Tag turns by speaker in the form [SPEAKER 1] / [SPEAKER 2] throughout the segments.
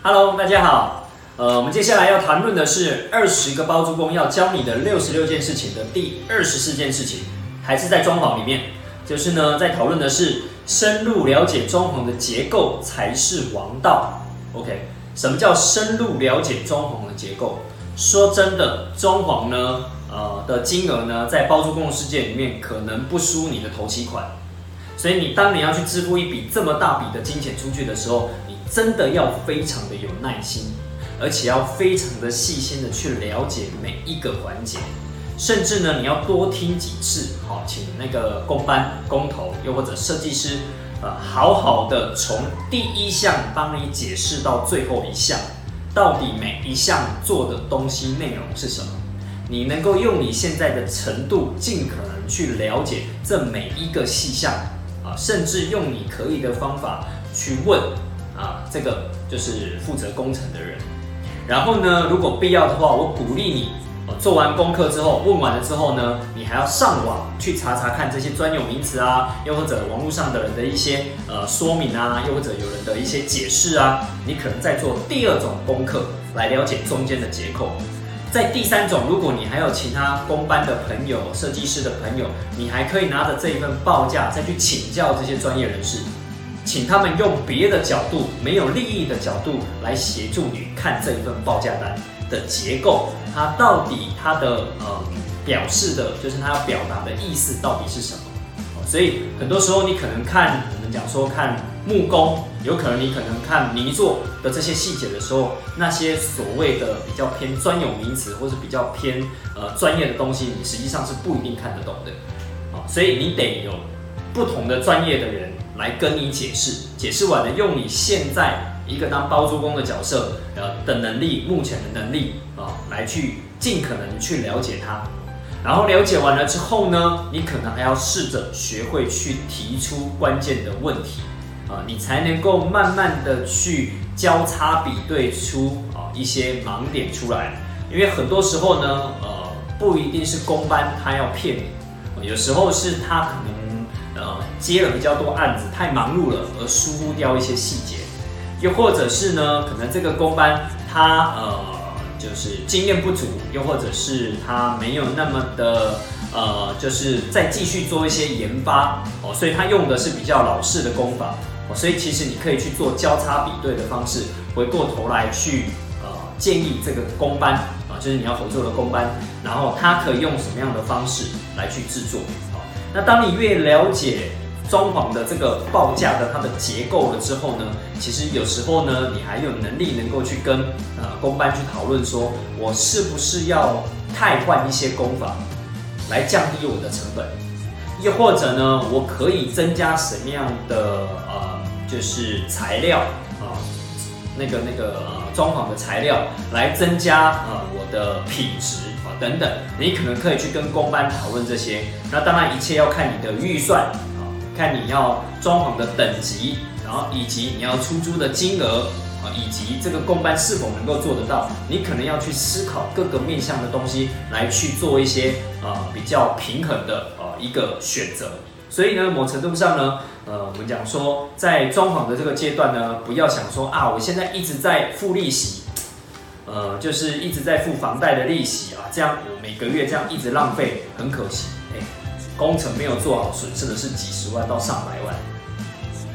[SPEAKER 1] Hello，大家好。呃，我们接下来要谈论的是二十个包租公要教你的六十六件事情的第二十四件事情，还是在装潢里面，就是呢，在讨论的是深入了解装潢的结构才是王道。OK，什么叫深入了解装潢的结构？说真的，装潢呢，呃的金额呢，在包租公的世界里面，可能不输你的头期款。所以你当你要去支付一笔这么大笔的金钱出去的时候，你真的要非常的有耐心，而且要非常的细心的去了解每一个环节，甚至呢，你要多听几次，好，请那个工班、工头，又或者设计师，呃，好好的从第一项帮你解释到最后一项，到底每一项做的东西内容是什么，你能够用你现在的程度，尽可能去了解这每一个细项。啊甚至用你可以的方法去问啊，这个就是负责工程的人。然后呢，如果必要的话，我鼓励你，做完功课之后，问完了之后呢，你还要上网去查查看这些专有名词啊，又或者网络上的人的一些呃说明啊，又或者有人的一些解释啊，你可能在做第二种功课来了解中间的结构。在第三种，如果你还有其他工班的朋友、设计师的朋友，你还可以拿着这一份报价再去请教这些专业人士，请他们用别的角度、没有利益的角度来协助你看这一份报价单的结构，它到底它的呃表示的，就是它要表达的意思到底是什么？所以很多时候你可能看我们讲说看。木工有可能你可能看泥作的这些细节的时候，那些所谓的比较偏专有名词或是比较偏呃专业的东西，你实际上是不一定看得懂的。所以你得有不同的专业的人来跟你解释，解释完了用你现在一个当包租公的角色呃的能力，目前的能力啊，来去尽可能去了解他。然后了解完了之后呢，你可能还要试着学会去提出关键的问题。啊，你才能够慢慢的去交叉比对出啊一些盲点出来，因为很多时候呢，呃，不一定是公班他要骗你，有时候是他可能接了比较多案子，太忙碌了而疏忽掉一些细节，又或者是呢，可能这个公班他呃就是经验不足，又或者是他没有那么的呃就是再继续做一些研发哦，所以他用的是比较老式的功法哦。所以其实你可以去做交叉比对的方式，回过头来去呃建议这个工班啊，就是你要合作的工班，然后他可以用什么样的方式来去制作。好，那当你越了解装潢的这个报价的它的结构了之后呢，其实有时候呢，你还有能力能够去跟呃工班去讨论，说我是不是要汰换一些工法来降低我的成本，又或者呢，我可以增加什么样的呃。就是材料啊，那个那个呃装潢的材料来增加呃我的品质啊等等，你可能可以去跟工班讨论这些。那当然一切要看你的预算，看你要装潢的等级，然后以及你要出租的金额啊，以及这个工班是否能够做得到，你可能要去思考各个面向的东西来去做一些啊比较平衡的呃一个选择。所以呢，某程度上呢，呃，我们讲说，在装潢的这个阶段呢，不要想说啊，我现在一直在付利息，呃，就是一直在付房贷的利息啊，这样我每个月这样一直浪费，很可惜。哎，工程没有做好，损失的是几十万到上百万，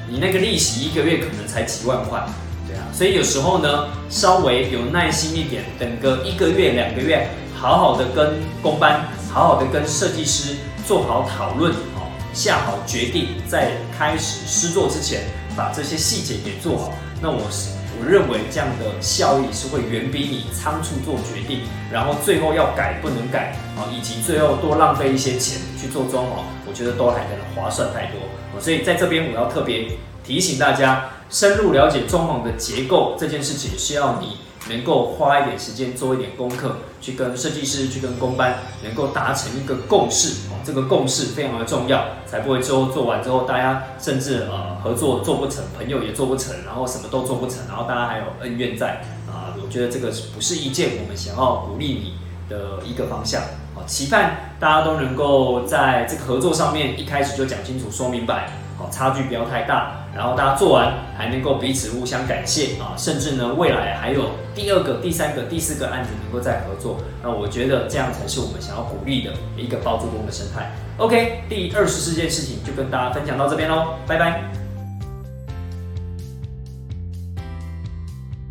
[SPEAKER 1] 你那个利息一个月可能才几万块，对啊。所以有时候呢，稍微有耐心一点，等个一个月、两个月，好好的跟工班，好好的跟设计师做好讨论。下好决定，在开始施作之前，把这些细节给做好。那我是认为这样的效益是会远比你仓促做决定，然后最后要改不能改啊，以及最后多浪费一些钱去做装潢，我觉得都还可能划算太多。所以在这边我要特别提醒大家，深入了解装潢的结构这件事情，需要你。能够花一点时间做一点功课，去跟设计师、去跟工班，能够达成一个共识哦。这个共识非常的重要，才不会之后做完之后，大家甚至呃合作做不成，朋友也做不成，然后什么都做不成，然后大家还有恩怨在啊。我觉得这个不是一件我们想要鼓励你的一个方向啊。期盼大家都能够在这个合作上面一开始就讲清楚、说明白好差距不要太大，然后大家做完还能够彼此互相感谢啊，甚至呢未来还有第二个、第三个、第四个案子能够再合作，那我觉得这样才是我们想要鼓励的一个包租公的生态。OK，第二十四件事情就跟大家分享到这边喽，拜拜。